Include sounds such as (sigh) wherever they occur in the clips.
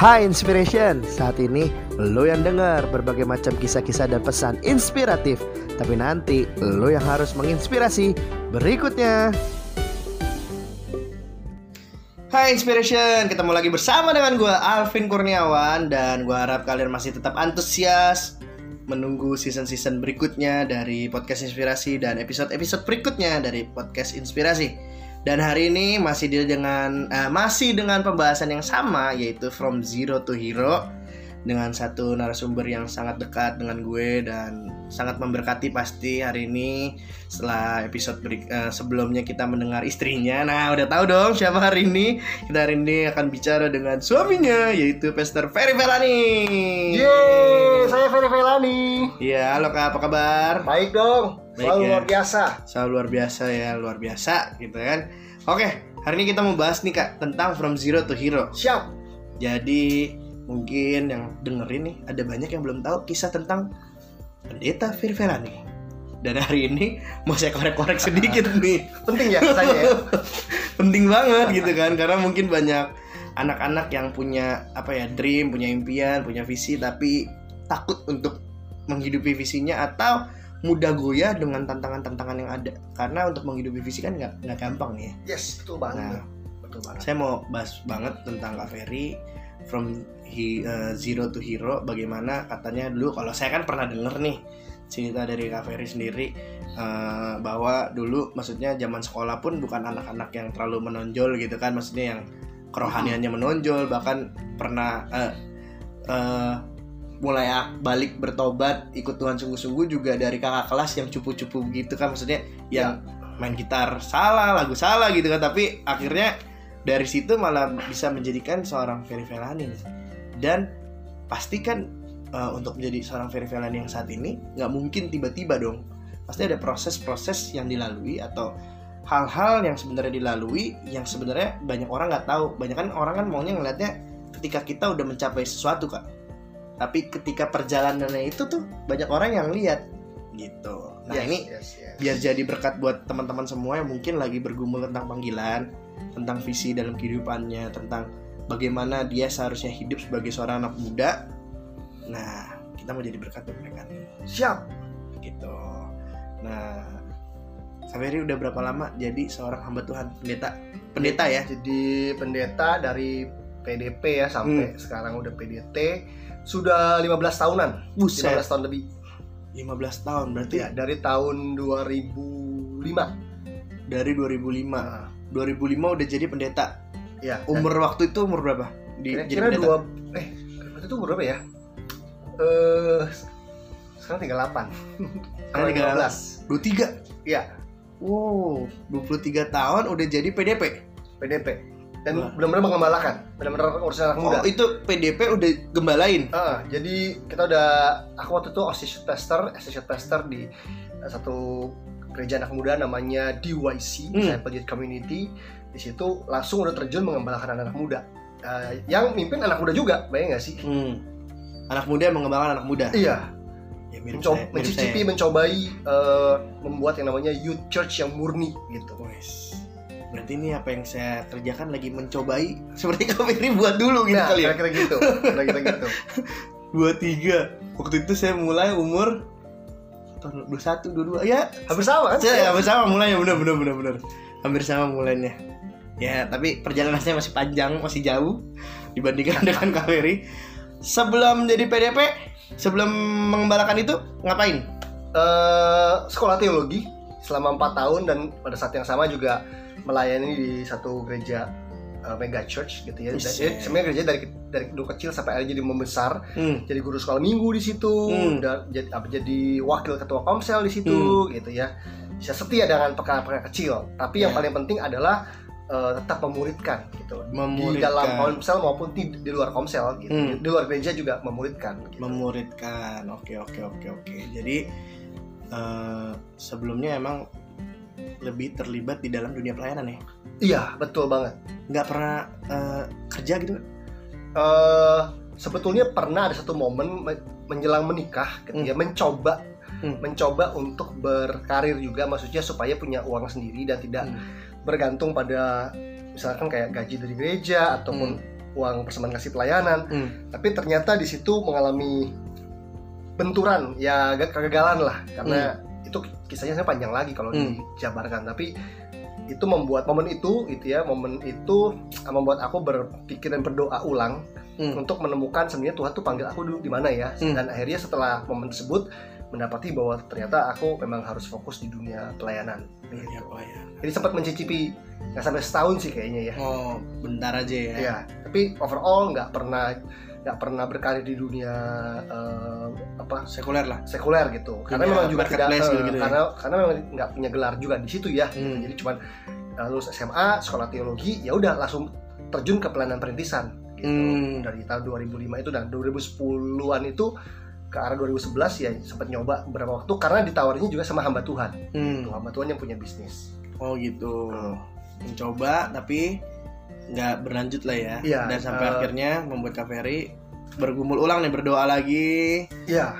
Hai Inspiration, saat ini lo yang dengar berbagai macam kisah-kisah dan pesan inspiratif. Tapi nanti lo yang harus menginspirasi. Berikutnya. Hai Inspiration, ketemu lagi bersama dengan gue Alvin Kurniawan. Dan gue harap kalian masih tetap antusias Menunggu season-season berikutnya dari Podcast Inspirasi Dan episode-episode berikutnya dari Podcast Inspirasi dan hari ini masih dengan uh, masih dengan pembahasan yang sama yaitu From Zero to Hero dengan satu narasumber yang sangat dekat dengan gue dan sangat memberkati pasti hari ini setelah episode uh, sebelumnya kita mendengar istrinya. Nah, udah tahu dong siapa hari ini? Kita hari ini akan bicara dengan suaminya yaitu Pastor Ferry Velani. Yeay, saya Ferry Velani. Iya, halo Kak, apa kabar? Baik dong. Selalu ya. luar biasa. Selalu luar biasa ya, luar biasa gitu kan. Oke, hari ini kita mau bahas nih Kak tentang From Zero to Hero. Siap. Jadi mungkin yang dengerin nih ada banyak yang belum tahu kisah tentang pendeta Firvelani. Dan hari ini mau saya korek-korek (laughs) sedikit nih. Penting ya katanya ya. (laughs) Penting banget gitu kan karena mungkin banyak anak-anak yang punya apa ya dream, punya impian, punya visi tapi takut untuk menghidupi visinya atau mudah goyah dengan tantangan-tantangan yang ada. Karena untuk menghidupi visi kan nggak nggak gampang nih yes betul banget. Nah, betul banget. saya mau bahas banget tentang Kak Ferry from he, uh, zero to hero bagaimana katanya dulu kalau saya kan pernah denger nih cerita dari Kak Ferry sendiri uh, bahwa dulu maksudnya zaman sekolah pun bukan anak-anak yang terlalu menonjol gitu kan maksudnya yang kerohaniannya menonjol bahkan pernah uh, uh, mulai balik bertobat ikut Tuhan sungguh-sungguh juga dari kakak kelas yang cupu-cupu gitu kan maksudnya yang main gitar salah lagu salah gitu kan tapi akhirnya dari situ malah bisa menjadikan seorang Ferry Velani nih. dan pasti kan uh, untuk menjadi seorang Ferry Velani yang saat ini nggak mungkin tiba-tiba dong. Pasti ada proses-proses yang dilalui atau hal-hal yang sebenarnya dilalui yang sebenarnya banyak orang nggak tahu. Banyak kan orang kan maunya ngelihatnya ketika kita udah mencapai sesuatu kak tapi ketika perjalanannya itu tuh banyak orang yang lihat. Gitu. Nah Yes, ini yes, yes. biar jadi berkat buat teman-teman semua yang mungkin lagi bergumul tentang panggilan tentang visi dalam kehidupannya tentang bagaimana dia seharusnya hidup sebagai seorang anak muda. Nah kita mau jadi berkat buat mereka. Nih Siap. gitu. Nah Kaveri udah berapa lama jadi seorang hamba Tuhan? Pendeta. Pendeta ya. Jadi pendeta dari PDP ya sampai Hmm. sekarang udah PDT sudah 15 tahunan. buset 15 tahun lebih. 15 tahun berarti Ya, dari tahun 2005. dari 2005 Nah, 2005 udah jadi pendeta ya. umur waktu itu umur berapa di jadi kira-kira dua eh waktu itu umur berapa ya? Eh sekarang 38. Sekarang 15. 23 Iya, wow 23 tahun udah jadi PDP PDP. Dan benar-benar mengembalakan, benar-benar urusan anak muda. oh itu PDP udah gembalain Ah, jadi kita udah aku waktu itu associate pastor, associate pastor di eh, satu gereja anak muda namanya DYC, Hmm. Disciple Youth Community. Di situ langsung udah terjun mengembalakan anak-anak muda. Eh, yang mimpin anak muda juga, bayang nggak sih? hmm. anak muda yang mengembangkan anak muda Iya, ya mirip mencoba, saya, mirip mencicipi, saya. mencobai eh, membuat yang namanya youth church yang murni gitu. Berarti ini apa yang saya kerjakan lagi mencobai (laughs) seperti kami ini buat dulu gitu Nah, kali ya? kira-kira gitu, kira-kira gitu. (laughs) dua tiga. Waktu itu saya mulai umur tahun 21 22 ya. Hampir sama kan? saya hampir sama mulainya. Bener bener bener bener hampir sama mulainya. Ya tapi perjalanannya masih panjang masih jauh dibandingkan (laughs) dengan Kaveri sebelum jadi PDP sebelum mengembalakan itu ngapain? Eh sekolah teologi selama empat tahun dan pada saat yang sama juga melayani di satu gereja eh, mega church gitu ya. Buset. sebenarnya gereja dari dari dulu kecil sampai akhirnya jadi membesar, hmm. jadi guru sekolah minggu di situ, Hmm. dan jadi apa jadi wakil ketua komsel di situ gitu ya. Bisa setia dengan perkara-perkara kecil, tapi yang Ya. paling penting adalah eh, tetap memuridkan gitu. Di Memuridkan. dalam komsel maupun di, di luar komsel gitu. Hmm. Di luar gereja juga memuridkan gitu. memuridkan oke oke oke oke jadi eh, sebelumnya emang lebih terlibat di dalam dunia pelayanan ya Iya, betul banget. nggak pernah eh, kerja gitu eh sebetulnya pernah ada satu momen me- menjelang menikah gitu Hmm. ya mencoba Hmm. mencoba untuk berkarir juga maksudnya supaya punya uang sendiri dan tidak Hmm. bergantung pada misalkan kayak gaji dari gereja ataupun uang persembahan kasih pelayanan Hmm. tapi ternyata di situ mengalami benturan ya agak kegagalan lah karena itu kisahnya saya panjang lagi kalau Hmm. dijabarkan tapi itu membuat momen itu itu ya momen itu uh, membuat aku berpikir dan berdoa ulang Hmm. untuk menemukan sebenarnya Tuhan tuh panggil aku dulu di mana ya Hmm. dan akhirnya setelah momen tersebut mendapati bahwa ternyata aku memang harus fokus di dunia pelayanan Iya, gitu. Ya. jadi sempat mencicipi nggak sampai setahun sih kayaknya ya Oh, bentar aja ya. ya tapi overall nggak pernah nggak pernah berkarir di dunia eh, apa Sekuler lah. sekuler gitu karena Dunia memang juga tidak eh, gitu ya. karena karena memang nggak punya gelar juga di situ ya gitu. Hmm. jadi cuman eh, lulus SMA sekolah teologi ya udah langsung terjun ke pelayanan perintisan gitu Hmm. dari tahun 2005 itu dan 2010-an itu ke arah 2011 ya sempat nyoba beberapa waktu karena ditawarinnya juga sama hamba Tuhan Hmm. Tuh, hamba Tuhan yang punya bisnis Oh gitu. Hmm. Mencoba tapi nggak berlanjut lah ya. Iya, Dan sampai eh, akhirnya membuat Kak Ferry bergumul ulang nih berdoa lagi. Iya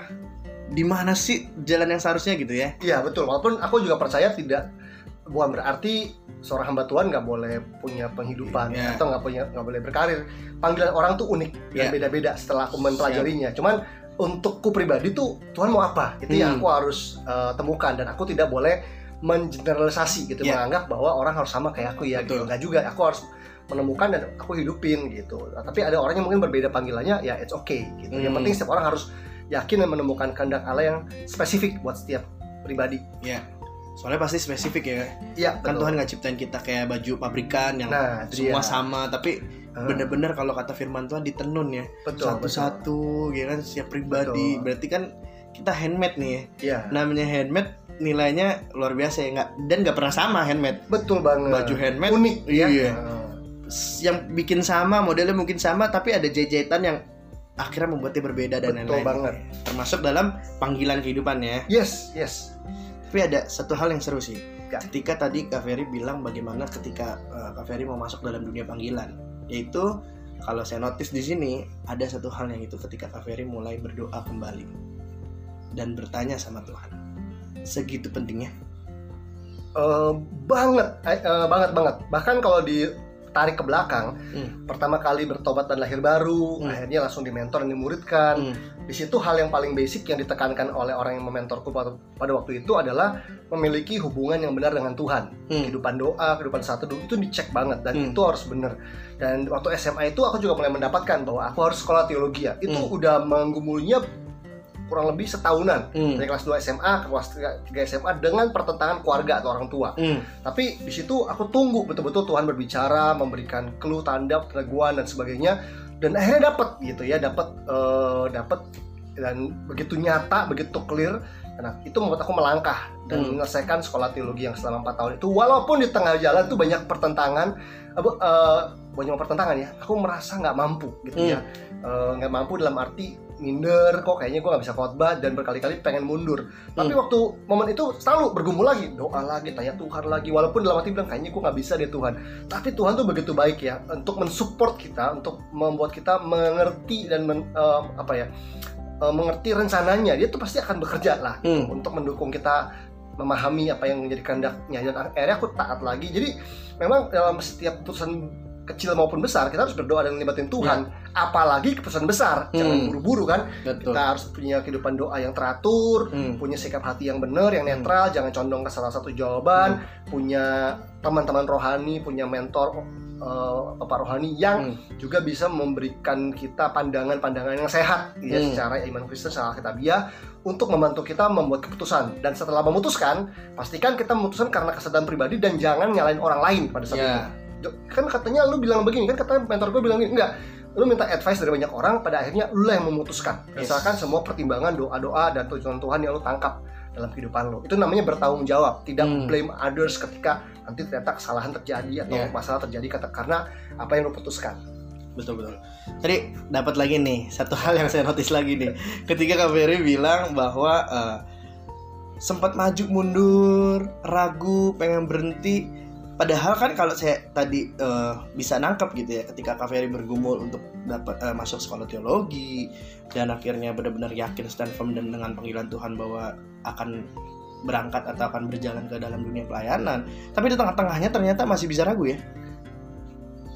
Di mana sih jalan yang seharusnya gitu ya? Iya betul. Walaupun aku juga percaya tidak bukan berarti seorang hamba Tuhan nggak boleh punya penghidupan Iya. atau nggak punya nggak boleh berkarir. Panggilan orang tuh unik dan Iya. beda-beda setelah aku mempelajarinya. Cuman untukku pribadi tuh Tuhan mau apa? Itu yang Hmm. aku harus eh, temukan dan aku tidak boleh mengeneralisasi gitu Iya. menganggap bahwa orang harus sama kayak aku ya gitu. Nggak juga. Aku harus menemukan dan aku hidupin gitu. Nah, tapi ada orang yang mungkin berbeda panggilannya ya it's okay gitu. Yang Hmm. penting setiap orang harus yakin dan menemukan kehendak Allah yang spesifik buat setiap pribadi. Soalnya pasti spesifik ya. Iya, Kan betul. Tuhan nggak ciptain kita kayak baju pabrikan yang Nah, semua dia. sama, tapi Ah, bener-bener kalau kata Firman Tuhan ditenun ya satu-satu, ya kan setiap pribadi. Betul. Berarti kan kita handmade nih ya. Iya, Namanya handmade nilainya luar biasa ya nggak dan nggak pernah sama handmade. betul banget. Baju handmade unik ya. Iya. Yang bikin sama modelnya mungkin sama tapi ada jahitan yang akhirnya membuatnya berbeda dan Betul lain-lain banget. termasuk dalam panggilan kehidupannya Yes, yes. tapi ada satu hal yang seru sih Ya. ketika tadi Kak Ferry bilang bagaimana ketika uh, Kak Ferry mau masuk dalam dunia panggilan yaitu kalau saya notice di sini ada satu hal yang itu ketika Kak Ferry mulai berdoa kembali dan bertanya sama Tuhan segitu pentingnya Eh, banget, eh, banget banget. Bahkan kalau ditarik ke belakang, Hmm. pertama kali bertobat dan lahir baru, Hmm. akhirnya langsung dimentor dan dimuridkan. Hmm. Di situ hal yang paling basic yang ditekankan oleh orang yang mementorku pada, pada waktu itu adalah memiliki hubungan yang benar dengan Tuhan. Hmm. kehidupan doa, kehidupan satu itu dicek banget dan Hmm. itu harus bener. Dan waktu SMA itu aku juga mulai mendapatkan bahwa aku harus sekolah teologi ya. Itu Hmm. udah menggumulnya kurang lebih setahunan Hmm. dari kelas 2 SMA ke kelas 3 SMA dengan pertentangan keluarga atau orang tua. Hmm. Tapi di situ aku tunggu betul-betul Tuhan berbicara, memberikan clue, tanda, peneguhan dan sebagainya. Dan akhirnya dapat gitu ya, dapat eh, dapat dan begitu nyata, begitu clear. Nah, itu membuat aku melangkah dan Hmm. menyelesaikan sekolah teologi yang selama 4 tahun itu. Walaupun di tengah jalan tuh banyak pertentangan, apa, eh, banyak pertentangan ya. Aku merasa nggak mampu gitu Hmm. ya, nggak mampu dalam arti minder kok kayaknya gue nggak bisa khotbah dan berkali-kali pengen mundur tapi Hmm. waktu momen itu selalu bergumul lagi doa lagi tanya Tuhan lagi walaupun dalam hati bilang kayaknya gue nggak bisa deh Tuhan tapi Tuhan tuh begitu baik ya untuk mensupport kita untuk membuat kita mengerti dan men- eh, apa ya eh, mengerti rencananya dia tuh pasti akan bekerja lah Hmm. untuk mendukung kita memahami apa yang menjadi kehendaknya dan akhirnya aku taat lagi jadi memang dalam setiap keputusan kecil maupun besar kita harus berdoa dan melibatin Tuhan. Apalagi keputusan besar. Jangan Hmm. buru-buru kan? Betul. Kita harus punya kehidupan doa yang teratur Hmm. punya sikap hati yang benar yang netral. Jangan condong ke salah satu jawaban. Punya teman-teman rohani punya mentor eh, bapak rohani yang Hmm. juga bisa memberikan kita pandangan-pandangan yang sehat ya Hmm. secara iman Kristen secara kitabiah untuk membantu kita membuat keputusan. Dan setelah memutuskan pastikan kita memutuskan karena kesadaran pribadi dan jangan nyalain orang lain pada saat Ya. itu kan katanya lu bilang begini kan katanya mentor gue bilang gini enggak lu minta advice dari banyak orang pada akhirnya lu lah yang memutuskan Yes. misalkan semua pertimbangan doa-doa dan tujuan Tuhan yang lu tangkap dalam kehidupan lu itu namanya bertanggung jawab tidak Hmm. blame others ketika nanti ternyata kesalahan terjadi atau Yeah. masalah terjadi kata karena apa yang lu putuskan betul betul tadi dapat lagi nih satu hal yang saya notice lagi nih ketika Kak Ferry bilang bahwa eh, sempat maju mundur ragu pengen berhenti padahal kan kalau saya tadi eh, bisa nangkep gitu ya ketika Kak Ferry bergumul untuk dapat eh, masuk sekolah teologi dan akhirnya benar-benar yakin stand firm dan dengan panggilan Tuhan bahwa akan berangkat atau akan berjalan ke dalam dunia pelayanan. Tapi di tengah-tengahnya ternyata masih bisa ragu ya.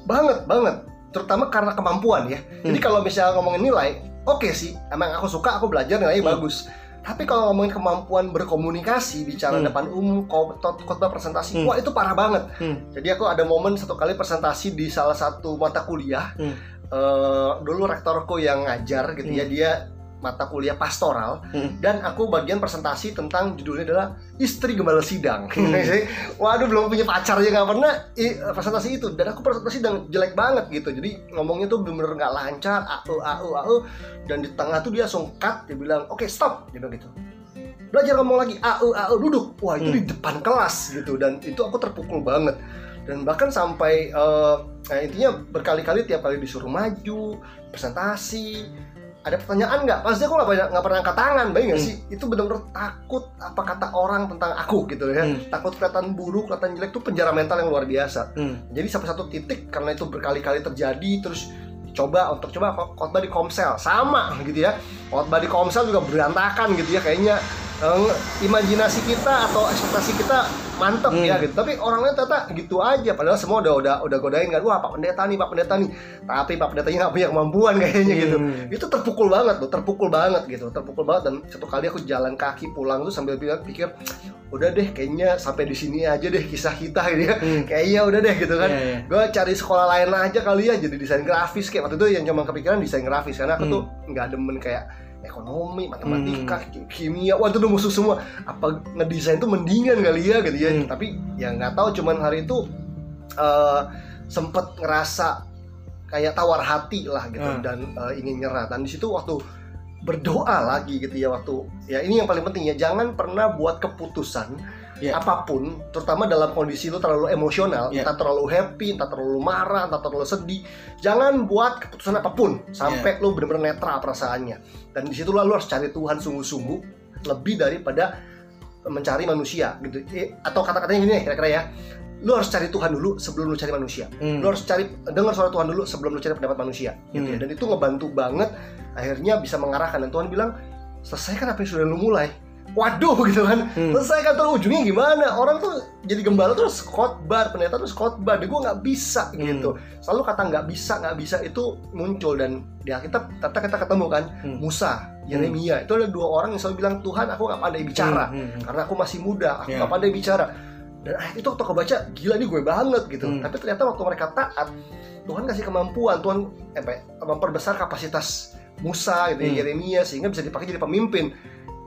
Banget banget. Terutama karena kemampuan ya. Jadi Hmm. kalau misalnya ngomongin nilai oke sih emang aku suka aku belajar nilainya Hmm. bagus tapi kalau ngomongin kemampuan berkomunikasi bicara Hmm. depan umum khotbah khotbah presentasi Hmm. wah itu parah banget Hmm. jadi aku ada momen satu kali presentasi di salah satu mata kuliah Hmm. Eh, dulu rektorku yang ngajar gitu ya Hmm. dia mata kuliah pastoral Hmm. dan aku bagian presentasi tentang judulnya adalah istri gembala sidang. (laughs) Hmm. Waduh belum punya pacar aja nggak pernah i- presentasi itu dan aku presentasi dan jelek banget gitu. Jadi ngomongnya tuh bener-bener nggak lancar, au au au dan di tengah tuh dia cut dia bilang oke stop dia bilang gitu. Belajar ngomong lagi au au duduk. Wah itu Hmm. di depan kelas gitu dan itu aku terpukul banget dan bahkan sampai eh, eh, intinya berkali-kali tiap kali disuruh maju presentasi ada pertanyaan nggak? Pasti aku nggak pernah nggak pernah angkat tangan baik nggak Hmm. sih? Itu benar-benar takut apa kata orang tentang aku gitu ya. Hmm. takut kelihatan buruk kelihatan jelek itu penjara mental yang luar biasa. Hmm. jadi sampai satu titik karena itu berkali-kali terjadi terus coba untuk coba khot- khotbah di komsel. Sama gitu ya. Khotbah di komsel juga berantakan gitu ya kayaknya imajinasi kita atau ekspektasi kita mantep Hmm. ya gitu tapi orang lain ternyata gitu aja padahal semua udah udah udah godain kan wah pak pendeta nih pak pendeta nih tapi pak pendetanya nggak punya kemampuan kayaknya gitu Hmm. itu terpukul banget loh terpukul banget gitu terpukul banget dan satu kali aku jalan kaki pulang tuh sambil pikir udah deh kayaknya sampai di sini aja deh kisah kita gitu ya Hmm. kayaknya udah deh gitu kan Iya, iya. gue cari sekolah lain aja kali ya jadi desain grafis kayak waktu itu yang cuma kepikiran desain grafis karena aku Hmm. tuh nggak demen kayak ekonomi matematika ki- kimia wah itu udah musuh semua. Apa ngedesain tuh mendingan kali ya gitu ya. Hmm. tapi ya nggak tahu cuman hari itu eh sempet ngerasa kayak tawar hati lah gitu. Hmm. dan eh, ingin nyerah dan di situ waktu berdoa lagi gitu ya waktu ya ini yang paling penting ya jangan pernah buat keputusan Ya. apa pun terutama dalam kondisi lu terlalu emosional Ya. entah terlalu happy entah terlalu marah entah terlalu sedih jangan buat keputusan apa pun sampai lu benar-benar netral perasaannya dan di situlah lu harus cari Tuhan sungguh-sungguh lebih daripada mencari manusia gitu Eh, atau kata-katanya gini kira-kira ya lu harus cari Tuhan dulu sebelum lu cari manusia Hmm. lu harus cari dengar suara Tuhan dulu sebelum lu cari pendapat manusia gitu ya. Hmm. dan itu ngebantu banget akhirnya bisa mengarahkan dan Tuhan bilang selesaikan apa yang sudah lu mulai waduh gitu kan. Hmm. terus ujungnya gimana? Orang tuh jadi gembala terus khotbah. Pendeta terus khotbah. Gue nggak bisa Hmm. gitu. Selalu kata nggak bisa nggak bisa itu muncul. Dan di Alkitab ternyata kita ketemu kan. Hmm. Musa Yeremia. Itu ada dua orang yang selalu bilang Tuhan aku nggak pandai bicara Hmm, hmm, karena aku masih muda. Aku Ya. nggak pandai bicara. Dan ayat itu waktu aku baca gila nih gue banget gitu. Hmm. tapi ternyata waktu mereka taat Tuhan kasih kemampuan. Tuhan eh, ya, memperbesar kapasitas Musa gitu ya, Hmm. Yeremia sehingga bisa dipakai jadi pemimpin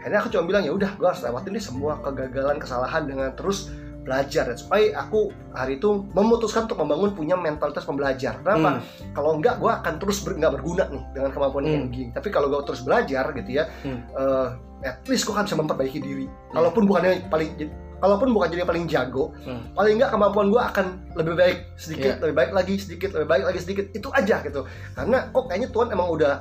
akhirnya aku cuma bilang ya udah gue harus lewatin deh semua kegagalan kesalahan dengan terus belajar dan supaya aku hari itu memutuskan untuk membangun punya mentalitas pembelajar kenapa Hmm. kalau enggak gue akan terus ber- nggak berguna nih dengan kemampuan Hmm. gini tapi kalau gue terus belajar gitu ya Hmm. eh, at least gue akan bisa memperbaiki diri kalaupun bukan yang paling kalaupun bukan jadi yang paling jago Hmm. paling enggak kemampuan gue akan lebih baik sedikit Iya. lebih baik lagi sedikit lebih baik lagi sedikit itu aja gitu karena kok kayaknya Tuhan emang udah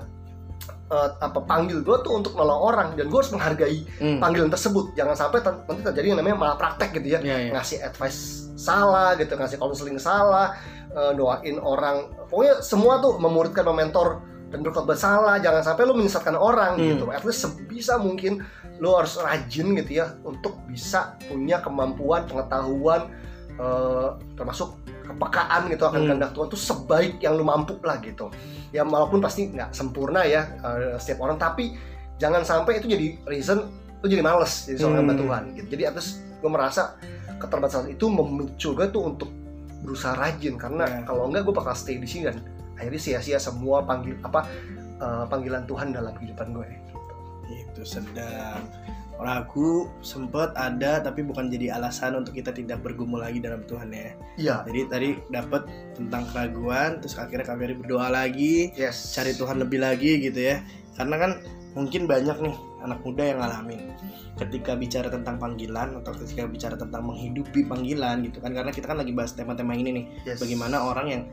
eh, apa panggil gue tuh untuk nolong orang dan gue harus menghargai Hmm. panggilan tersebut jangan sampai nanti terjadi yang namanya malah praktek gitu ya Iya, iya. ngasih advice salah gitu ngasih konseling salah eh, doain orang pokoknya semua tuh memuridkan mementor dan berkhotbah salah jangan sampai lu menyesatkan orang Hmm. gitu at least sebisa mungkin lu harus rajin gitu ya untuk bisa punya kemampuan pengetahuan eh, termasuk kepekaan gitu akan Hmm. kehendak Tuhan tuh sebaik yang lu mampu lah gitu ya walaupun pasti nggak sempurna ya eh, setiap orang tapi jangan sampai itu jadi reason lu jadi males jadi seorang Hmm. Tuhan gitu jadi atas gue merasa keterbatasan itu memicu gue tuh untuk berusaha rajin karena Ya. kalau enggak gue bakal stay di sini dan akhirnya sia-sia semua panggil apa eh, panggilan Tuhan dalam kehidupan gue itu sedang ragu sempat ada tapi bukan jadi alasan untuk kita tidak bergumul lagi dalam Tuhan ya. Iya. Jadi tadi dapat tentang keraguan terus akhirnya Ferry berdoa lagi yes. cari Tuhan lebih lagi gitu ya. Karena kan mungkin banyak nih anak muda yang ngalamin. Ketika bicara tentang panggilan atau ketika bicara tentang menghidupi panggilan gitu kan. Karena kita kan lagi bahas tema-tema ini nih. Yes. bagaimana orang yang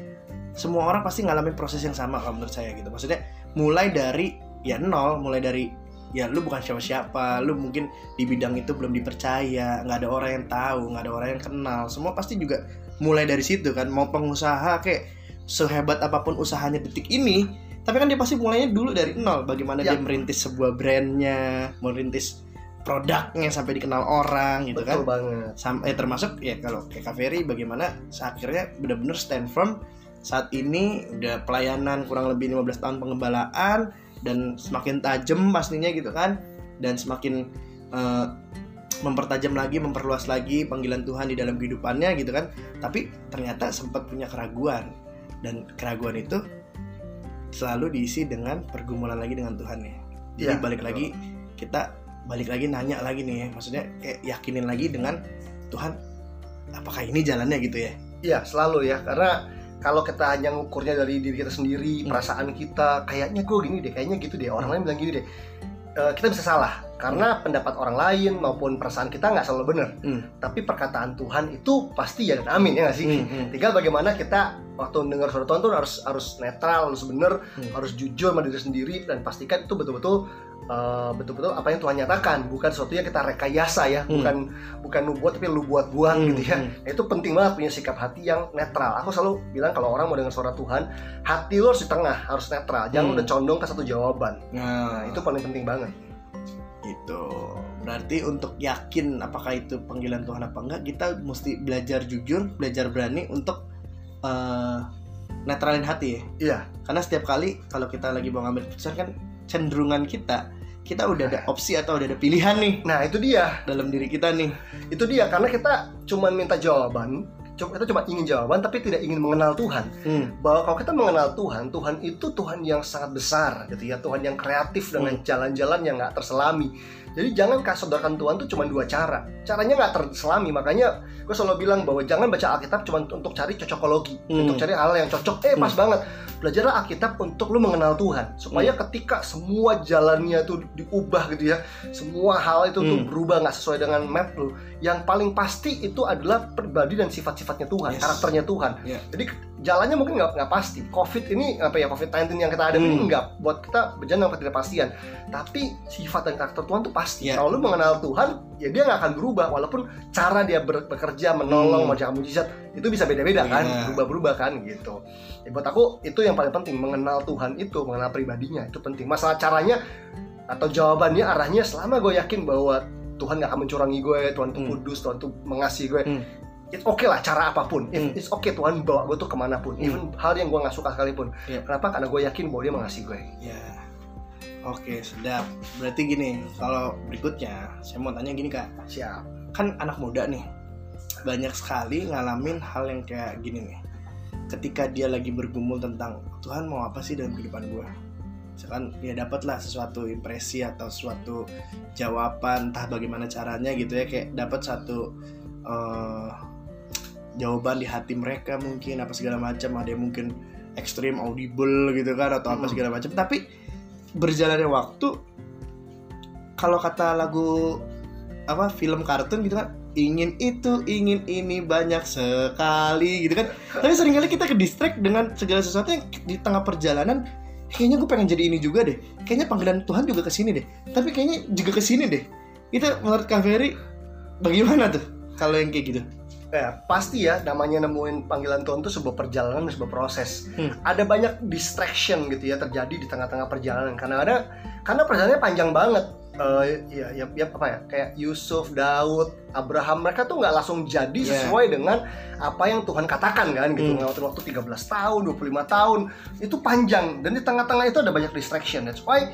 semua orang pasti ngalamin proses yang sama kalau menurut saya gitu. Maksudnya mulai dari ya nol mulai dari ya lu bukan siapa-siapa. Lu mungkin di bidang itu belum dipercaya. Nggak ada orang yang tahu nggak ada orang yang kenal. Semua pasti juga mulai dari situ kan. Mau pengusaha kayak sehebat apa pun usahanya detik ini tapi kan dia pasti mulainya dulu dari nol. Bagaimana Ya. dia merintis sebuah brandnya merintis produknya sampai dikenal orang gitu kan. betul banget sampai termasuk ya kalau kayak Kaveri bagaimana akhirnya benar-benar stand firm. Saat ini udah pelayanan kurang lebih 15 tahun pengembalaan dan semakin tajam pastinya gitu kan. Dan semakin eh, mempertajam lagi memperluas lagi panggilan Tuhan di dalam kehidupannya gitu kan. Tapi ternyata sempat punya keraguan. Dan keraguan itu selalu diisi dengan pergumulan lagi dengan Tuhan ya jadi Iya, balik betul. lagi kita balik lagi nanya lagi nih ya. Maksudnya kayak yakinin lagi dengan Tuhan apakah ini jalannya? gitu ya. Iya selalu ya. Karena kalau kita hanya ngukurnya dari diri kita sendiri Hmm. perasaan kita kayaknya gue gini deh kayaknya gitu deh orang lain bilang gini deh Eh, kita bisa salah karena pendapat orang lain maupun perasaan kita nggak selalu benar Hmm. tapi perkataan Tuhan itu pasti ya dan amin ya nggak sih Hmm, hmm. tinggal bagaimana kita waktu dengar suara Tuhan tuh harus harus netral harus bener Hmm. harus jujur sama diri sendiri dan pastikan itu betul-betul eh, betul-betul apa yang Tuhan nyatakan bukan sesuatu yang kita rekayasa ya Hmm. bukan bukan lu buat tapi lu buat buang Hmm, gitu ya hmm. Nah, itu penting banget punya sikap hati yang netral. Aku selalu bilang kalau orang mau dengar suara Tuhan, hati lu harus di tengah, harus netral. Jangan Hmm. udah condong ke satu jawaban. Nah, Nah, itu paling penting banget. itu berarti untuk yakin apakah itu panggilan Tuhan apa enggak kita mesti belajar jujur belajar berani untuk eh, netralin hati ya Iya. karena setiap kali kalau kita lagi mau ngambil keputusan kan cenderungan kita kita udah ada opsi atau udah ada pilihan nih Nah, itu dia. dalam diri kita nih Itu dia karena kita cuma minta jawaban, kita cuma ingin jawaban tapi tidak ingin mengenal Tuhan. hmm. Bahwa kalau kita mengenal Tuhan, Tuhan itu Tuhan yang sangat besar gitu ya, Tuhan yang kreatif dengan jalan-jalan yang nggak terselami. Jadi jangan saudarakan Tuhan tuh cuma dua cara. Caranya nggak terselami, makanya gue selalu bilang bahwa jangan baca Alkitab cuma untuk cari cocokologi, Hmm. untuk cari hal yang cocok. Eh pas banget. Belajarlah Alkitab untuk lu mengenal Tuhan, supaya ketika semua jalannya tuh diubah gitu ya, semua hal itu tuh Hmm. berubah nggak sesuai dengan map lu. Yang paling pasti itu adalah pribadi dan sifat-sifatnya Tuhan, Yes. karakternya Tuhan. Iya. Jadi jalannya mungkin nggak nggak pasti. Covid ini apa ya COVID-19 yang kita ada ini Hmm. nggak buat kita berjalan dengan ketidakpastian. Tapi sifat dan karakter Tuhan tuh pasti. Iya. Kalau lu mengenal Tuhan, ya dia nggak akan berubah walaupun cara dia ber- bekerja, menolong, Hmm. menjaga mujizat itu bisa beda-beda kan, Iya. berubah-berubah kan gitu. Ya, buat aku itu yang paling penting mengenal Tuhan itu, mengenal pribadinya itu penting. Masalah caranya atau jawabannya arahnya selama gue yakin bahwa Tuhan gak akan mencurangi gue, Tuhan tuh Hmm. kudus, Tuhan tuh mengasihi gue. Hmm. It's okay lah cara apa pun. If- Hmm. It's okay Tuhan bawa gue tuh ke mana pun, Hmm. even hal yang gue nggak suka sekalipun. Iya. Kenapa? Karena gue yakin bahwa dia mengasihi gue. ya oke sedap berarti gini kalau berikutnya saya mau tanya gini kak Siap. kan anak muda nih banyak sekali ngalamin hal yang kayak gini nih ketika dia lagi bergumul tentang Tuhan mau apa sih dalam kehidupan gue misalkan ya dapatlah sesuatu impresi atau suatu jawaban entah bagaimana caranya gitu ya kayak dapat satu eh, jawaban di hati mereka mungkin apa segala macam. Ada yang mungkin ekstrim audible gitu kan atau apa Hmm. segala macam. Tapi berjalannya waktu kalau kata lagu apa film kartun gitu kan ingin itu ingin ini banyak sekali gitu kan. Tapi sering kali kita ke distract dengan segala sesuatu yang di tengah perjalanan kayaknya gue pengen jadi ini juga deh. Kayaknya panggilan Tuhan juga ke sini deh. Tapi kayaknya juga ke sini deh. Itu menurut Kak Ferry bagaimana tuh kalau yang kayak gitu Ya, pasti ya namanya nemuin panggilan Tuhan itu sebuah perjalanan, sebuah proses. Hmm. Ada banyak distraction gitu ya terjadi di tengah-tengah perjalanan. Karena ada karena perjalanannya panjang banget. Eh, ya, ya, ya apa ya? Kayak Yusuf, Daud, Abraham mereka tuh nggak langsung jadi Yeah. sesuai dengan apa yang Tuhan katakan kan gitu. Hmm. Waktu 13 tahun, 25 tahun. Itu panjang dan di tengah-tengah itu ada banyak distraction. That's why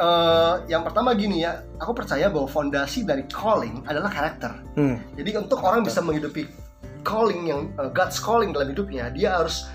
eh, yang pertama gini ya, aku percaya bahwa fondasi dari calling adalah karakter. hmm. Jadi untuk orang bisa menghidupi calling yang uh, God's calling dalam hidupnya, dia harus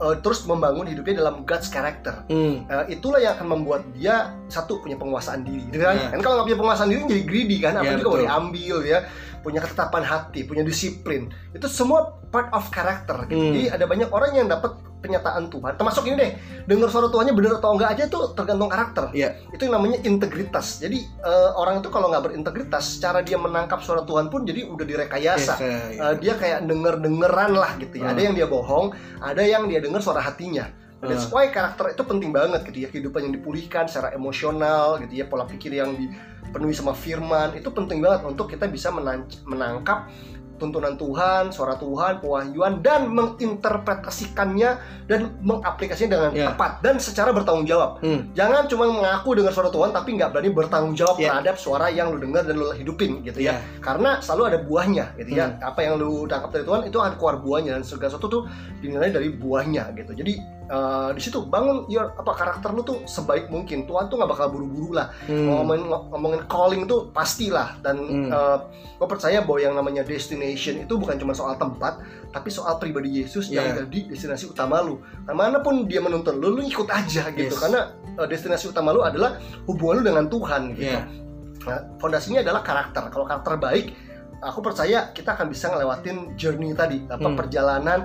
uh, terus membangun hidupnya dalam God's character. Hmm. Uh, itulah yang akan membuat dia satu punya penguasaan diri. Gitu kan? Ya. Kan kalau nggak punya penguasaan diri jadi greedy kan, apalagi kalau betul. diambil ya, punya ketetapan hati, punya disiplin. Itu semua part of character. Gitu. Hmm. Jadi ada banyak orang yang dapat penyataan Tuhan. Termasuk ini deh, dengar suara Tuhannya benar atau enggak aja tuh tergantung karakter. Iya. Itu yang namanya integritas. Jadi eh, orang itu kalau nggak berintegritas, cara dia menangkap suara Tuhan pun jadi udah direkayasa. Kayak- kayak- Uh, dia kayak denger dengeran lah gitu ya. Hmm. Ada yang dia bohong, ada yang dia denger suara hatinya. That's why karakter itu penting banget gitu ya kehidupan yang dipulihkan secara emosional gitu ya pola pikir yang dipenuhi sama firman itu penting banget untuk kita bisa menang- menangkap tuntunan Tuhan, suara Tuhan, pewahyuan dan menginterpretasikannya dan mengaplikasinya dengan Ya. tepat dan secara bertanggung jawab. Hmm. Jangan cuma mengaku dengan suara Tuhan tapi nggak berani bertanggung jawab Ya. terhadap suara yang lu dengar dan lu hidupin gitu ya. Ya. Karena selalu ada buahnya gitu ya. Hmm. Apa yang lu tangkap dari Tuhan itu akan keluar buahnya dan segala sesuatu tuh dinilai dari buahnya gitu. Jadi eh, di situ bangun your apa karakter lu tuh sebaik mungkin. Tuhan tuh nggak bakal buru-buru lah. Hmm. Ngomongin ngomongin calling tuh pastilah dan Hmm. eh, gue percaya bahwa yang namanya destination itu bukan cuma soal tempat tapi soal pribadi Yesus yang Yeah. jadi destinasi utama lu. Nah, mana pun dia menuntun lu, lu ikut aja gitu. Yes. Karena eh, destinasi utama lu adalah hubungan lu dengan Tuhan gitu. Ya. Nah, fondasinya adalah karakter. Kalau karakter baik, aku percaya kita akan bisa ngelewatin journey tadi, apa Hmm. perjalanan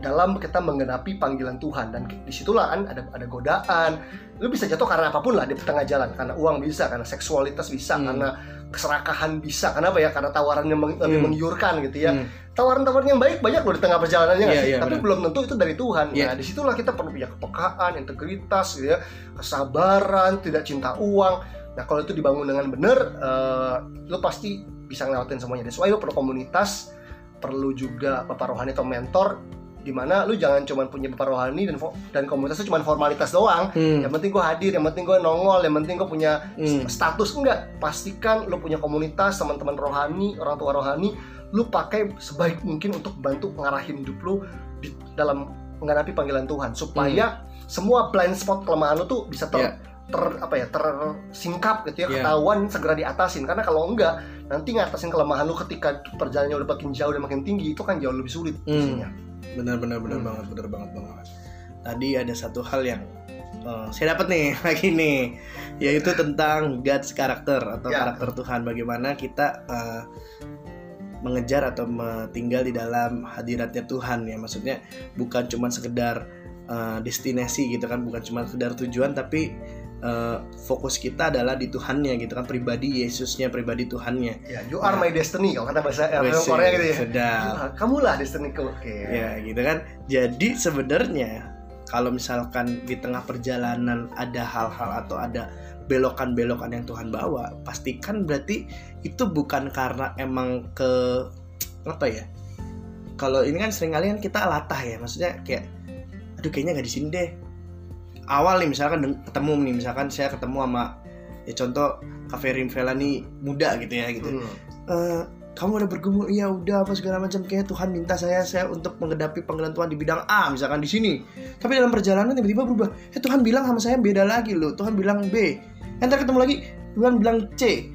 dalam kita menggenapi panggilan Tuhan dan di situlah kan ada ada godaan. Lu bisa jatuh karena apa pun lah di tengah jalan, karena uang bisa, karena seksualitas bisa, Hmm. karena keserakahan bisa. Kenapa ya? Karena tawarannya meng- lebih Hmm. menggiurkan gitu ya. Hmm. Tawaran-tawaran yang baik banyak loh di tengah perjalanannya sih? iya, Tapi benar. belum tentu itu dari Tuhan. Iya. Nah, di situlah kita perlu punya kepekaan, integritas, gitu ya, kesabaran, tidak cinta uang. Nah, kalau itu dibangun dengan benar, eh, lu pasti bisa ngelewatin semuanya. That's why lu perlu komunitas, perlu juga bapak rohani atau mentor, di mana lu jangan cuma punya bapak rohani dan dan komunitasnya cuma formalitas doang. Hmm. Yang penting gue hadir, yang penting gue nongol, yang penting gue punya Hmm. status enggak. Pastikan lu punya komunitas, teman-teman rohani, orang tua rohani, lu pakai sebaik mungkin untuk bantu ngarahin hidup lu di dalam menghadapi panggilan Tuhan supaya semua blind spot kelemahan lu tuh bisa ter, Ya. ter- apa ya tersingkap gitu ya Ya. ketahuan segera diatasin karena kalau enggak nanti ngatasin kelemahan lu ketika perjalanannya udah makin jauh dan makin tinggi itu kan jauh lebih sulit Hmm. pastinya. Benar benar benar Hmm. banget benar banget banget tadi ada satu hal yang eh, saya dapat nih (laughs) lagi nih yaitu tentang God's karakter atau Ya. karakter Tuhan bagaimana kita eh, mengejar atau tinggal di dalam hadiratnya Tuhan ya maksudnya bukan cuma sekedar eh, destinasi gitu kan bukan cuma sekedar tujuan tapi eh, fokus kita adalah di Tuhannya gitu kan pribadi Yesusnya pribadi Tuhannya Ya, you are my destiny kalau kata bahasa eh, Korea gitu ya. sedap. Ah, Kamulah destiniku. Oke. ya gitu kan jadi sebenarnya kalau misalkan di tengah perjalanan ada hal-hal atau ada belokan-belokan yang Tuhan bawa pastikan berarti itu bukan karena emang ke apa ya kalau ini kan sering kali kan kita latah ya maksudnya kayak aduh kayaknya nggak di sini deh awal nih misalkan ketemu nih misalkan saya ketemu sama ya contoh Kaverin Vela nih muda gitu ya gitu. Hmm. Eh, kamu udah bergumul? Iya udah apa segala macam. Kayak Tuhan minta saya saya untuk menghadapi panggilan Tuhan di bidang A misalkan di sini. Tapi dalam perjalanan tiba-tiba berubah. Eh Tuhan bilang sama saya beda lagi loh. Tuhan bilang B. Entar ketemu lagi Tuhan bilang C.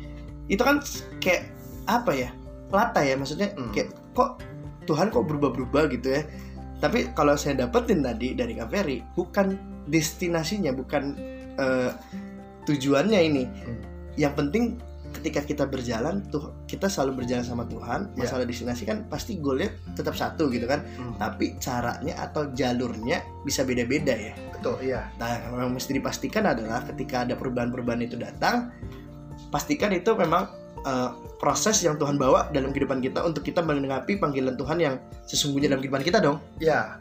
Itu kan kayak apa ya lata ya maksudnya. Hmm. kayak kok Tuhan kok berubah-berubah gitu ya. Tapi kalau saya dapetin tadi dari Kak Ferry bukan destinasinya bukan eh, tujuannya ini Hmm. yang penting ketika kita berjalan tuh kita selalu berjalan sama Tuhan Ya. masalah destinasi kan pasti goalnya tetap satu gitu kan Hmm. tapi caranya atau jalurnya bisa beda-beda ya Betul, iya. nah yang mesti dipastikan adalah ketika ada perubahan-perubahan itu datang pastikan itu memang eh, proses yang Tuhan bawa dalam kehidupan kita untuk kita menanggapi panggilan Tuhan yang sesungguhnya dalam kehidupan kita dong Ya,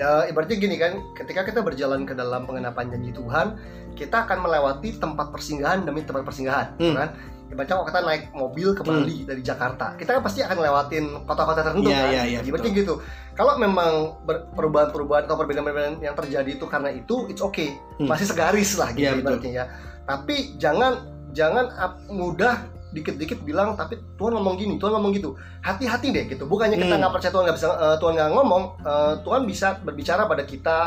ya ibaratnya gini kan, ketika kita berjalan ke dalam pengenapan janji Tuhan, kita akan melewati tempat persinggahan demi tempat persinggahan, Hmm. kan? Ibaratnya kalau kita naik mobil ke Bali dari Jakarta, kita kan pasti akan lewatin kota-kota tertentu Iya, kan? iya, iya, ibaratnya gitu. Kalau memang perubahan-perubahan atau perbedaan-perbedaan yang terjadi itu karena itu, it's okay, Hmm. masih segaris lah gitu Iya, betul. ibaratnya ya. Tapi jangan jangan mudah dikit-dikit bilang tapi Tuhan ngomong gini, Tuhan ngomong gitu. Hati-hati deh gitu. Bukannya kita Hmm. nggak percaya Tuhan nggak bisa eh, Tuhan nggak ngomong, eh, Tuhan bisa berbicara pada kita,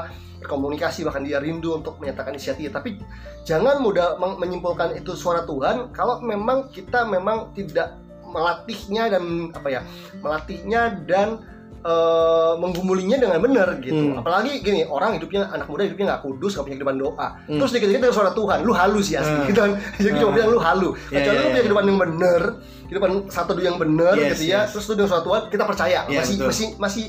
berkomunikasi bahkan dia rindu untuk menyatakan isi hati. Tapi jangan mudah menyimpulkan itu suara Tuhan kalau memang kita memang tidak melatihnya dan apa ya, melatihnya dan eh, menggumulinya dengan benar gitu. Hmm. Apalagi gini, orang hidupnya anak muda hidupnya nggak kudus, nggak punya kehidupan doa. Hmm. Terus dikit-dikit dengan suara Tuhan, lu halu sih asli Hmm. gitu kan. (laughs) Jadi cuma Hmm. bilang lu halu. Ya, Kecuali ya, lu ya, punya ya. kehidupan yang benar, kehidupan satu yang benar Yes, gitu ya. yes. Terus lu dengan suara Tuhan kita percaya. Iya, masih betul. masih masih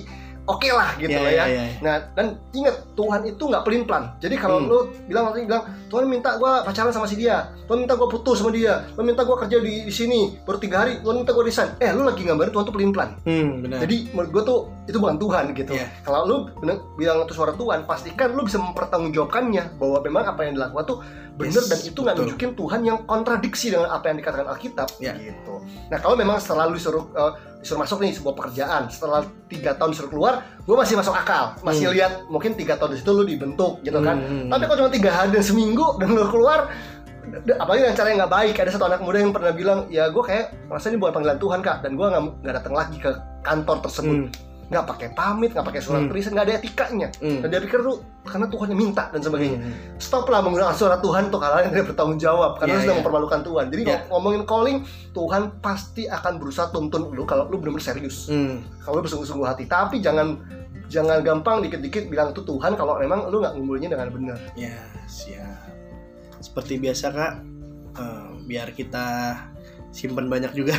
oke lah gitu Iya, lah ya. iya, iya. Nah dan ingat Tuhan itu nggak pelin plan. Jadi kalau Hmm. lu bilang nanti bilang Tuhan minta gua pacaran sama si dia, Tuhan minta gua putus sama dia, Tuhan minta gua kerja di, di sini baru tiga hari, Tuhan minta gua resign. Eh lu lagi gambarin Tuhan tuh pelin plan. Hmm, benar. Jadi menurut gua tuh itu bukan Tuhan gitu. Iya. Kalau lu bener, bilang itu suara Tuhan, pastikan lu bisa mempertanggungjawabkannya bahwa memang apa yang dilakukan tuh benar Yes, dan itu nggak nunjukin Tuhan yang kontradiksi dengan apa yang dikatakan Alkitab Iya. gitu. Nah kalau memang setelah lu disuruh eh, disuruh masuk nih sebuah pekerjaan, setelah tiga tahun disuruh keluar, gue masih masuk akal, masih Hmm. lihat mungkin tiga tahun di situ lu dibentuk gitu kan. Hmm, hmm, Tapi kalau cuma tiga hari dan seminggu dan lu keluar apalagi dengan cara yang nggak baik ada satu anak muda yang pernah bilang ya gue kayak merasa ini bukan panggilan Tuhan kak dan gue nggak datang lagi ke kantor tersebut Hmm. Nggak pakai pamit nggak pakai surat Hmm. nggak ada etikanya Hmm. dan dia pikir tuh karena Tuhan yang minta dan sebagainya Hmm. stoplah menggunakan suara Tuhan untuk hal-hal yang tidak bertanggung jawab karena lu sedang iya. mempermalukan Tuhan jadi kalau ngomongin calling Tuhan pasti akan berusaha tuntun lu kalau lu benar-benar serius Hmm. kalau lu bersungguh-sungguh hati tapi jangan jangan gampang dikit-dikit bilang itu Tuhan kalau memang lu nggak ngumulnya dengan benar Ya, siap. Seperti biasa kak, eh, biar kita simpan banyak juga.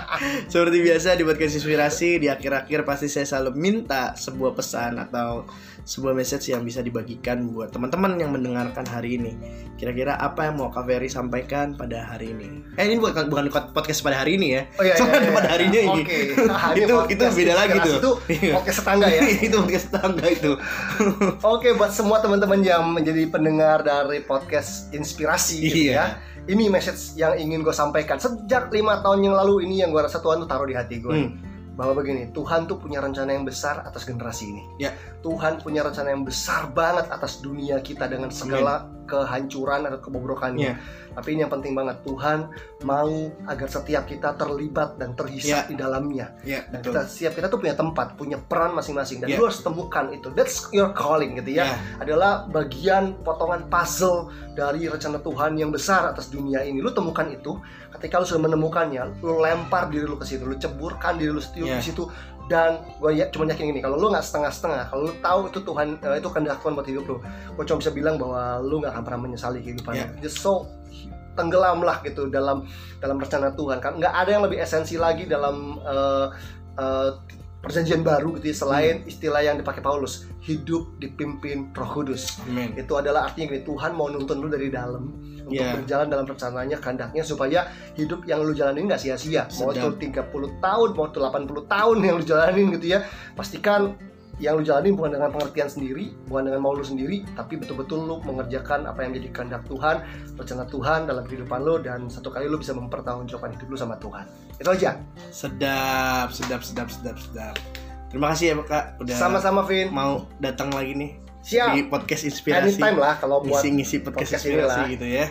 (laughs) Seperti biasa di podcast inspirasi di akhir-akhir pasti saya selalu minta sebuah pesan atau sebuah message yang bisa dibagikan buat teman-teman yang mendengarkan hari ini. Kira-kira apa yang mau Kak Ferry sampaikan pada hari ini? Eh ini bukan bukan podcast pada hari ini ya. Oh iya, Cuma iya, iya. pada harinya ini. Oke. (laughs) Nah, itu itu beda lagi tuh. Itu Iya. podcast tetangga ya. (laughs) itu podcast tetangga itu. Oke, buat semua teman-teman yang menjadi pendengar dari podcast inspirasi gitu Iya. ya. Ini message yang ingin gue sampaikan sejak lima tahun yang lalu ini yang gue rasa Tuhan tuh taruh di hati gue. Hmm. Bahwa begini, Tuhan tuh punya rencana yang besar atas generasi ini. Ya. Tuhan punya rencana yang besar banget atas dunia kita dengan segala kehancuran atau kebobrokannya. Ya. Tapi ini yang penting banget, Tuhan mau agar setiap kita terlibat dan terhisap Ya. di dalamnya. Ya, Dan betul. kita siap kita tuh punya tempat, punya peran masing-masing dan Ya. lu harus temukan itu. That's your calling gitu ya. Ya. Adalah bagian potongan puzzle dari rencana Tuhan yang besar atas dunia ini. Lu temukan itu. Ketika lu sudah menemukannya, lu lempar diri lu ke situ, lu ceburkan diri lu Ya. di situ. Dan gue ya, cuma yakin gini, kalau lu nggak setengah-setengah, kalau lu tahu itu Tuhan, eh, itu kehendak Tuhan buat hidup lu, gue cuma bisa bilang bahwa lu nggak akan pernah menyesali kehidupan lu. Just so tenggelamlah gitu dalam dalam rencana Tuhan kan nggak ada yang lebih esensi lagi dalam eh, eh, perjanjian baru gitu ya, selain Hmm. istilah yang dipakai Paulus hidup dipimpin Roh Kudus Amin. itu adalah artinya gini Tuhan mau nuntun lu dari dalam untuk Ya. berjalan dalam rencananya kehendaknya supaya hidup yang lu jalanin nggak sia-sia mau itu Sedap. 30 tahun mau itu 80 tahun yang lu jalanin gitu ya pastikan yang lu jalanin bukan dengan pengertian sendiri, bukan dengan mau lu sendiri, tapi betul-betul lu mengerjakan apa yang menjadi kehendak Tuhan, rencana Tuhan dalam kehidupan lu dan satu kali lu bisa mempertanggungjawabkan hidup lu sama Tuhan. Itu aja. Sedap, sedap, sedap, sedap, sedap. Terima kasih ya kak udah Sama-sama Vin. mau datang lagi nih Siap. di podcast inspirasi. Anytime lah kalau buat ngisi-ngisi podcast, podcast inspirasi inilah. gitu ya.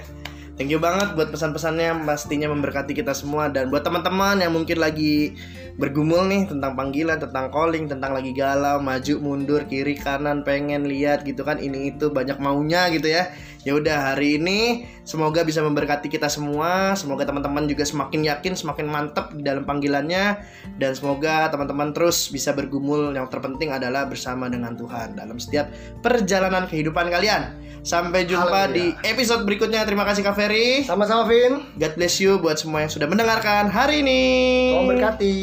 Thank you banget buat pesan-pesannya pastinya memberkati kita semua dan buat teman-teman yang mungkin lagi bergumul nih tentang panggilan, tentang calling, tentang lagi galau, maju, mundur, kiri, kanan, pengen lihat gitu kan ini itu banyak maunya gitu ya. Ya udah hari ini semoga bisa memberkati kita semua, semoga teman-teman juga semakin yakin, semakin mantep di dalam panggilannya dan semoga teman-teman terus bisa bergumul yang terpenting adalah bersama dengan Tuhan dalam setiap perjalanan kehidupan kalian. Sampai jumpa Haleluya. di episode berikutnya. Terima kasih Kak Ferry. sama-sama Vin. God bless you buat semua yang sudah mendengarkan hari ini. Tuhan berkati.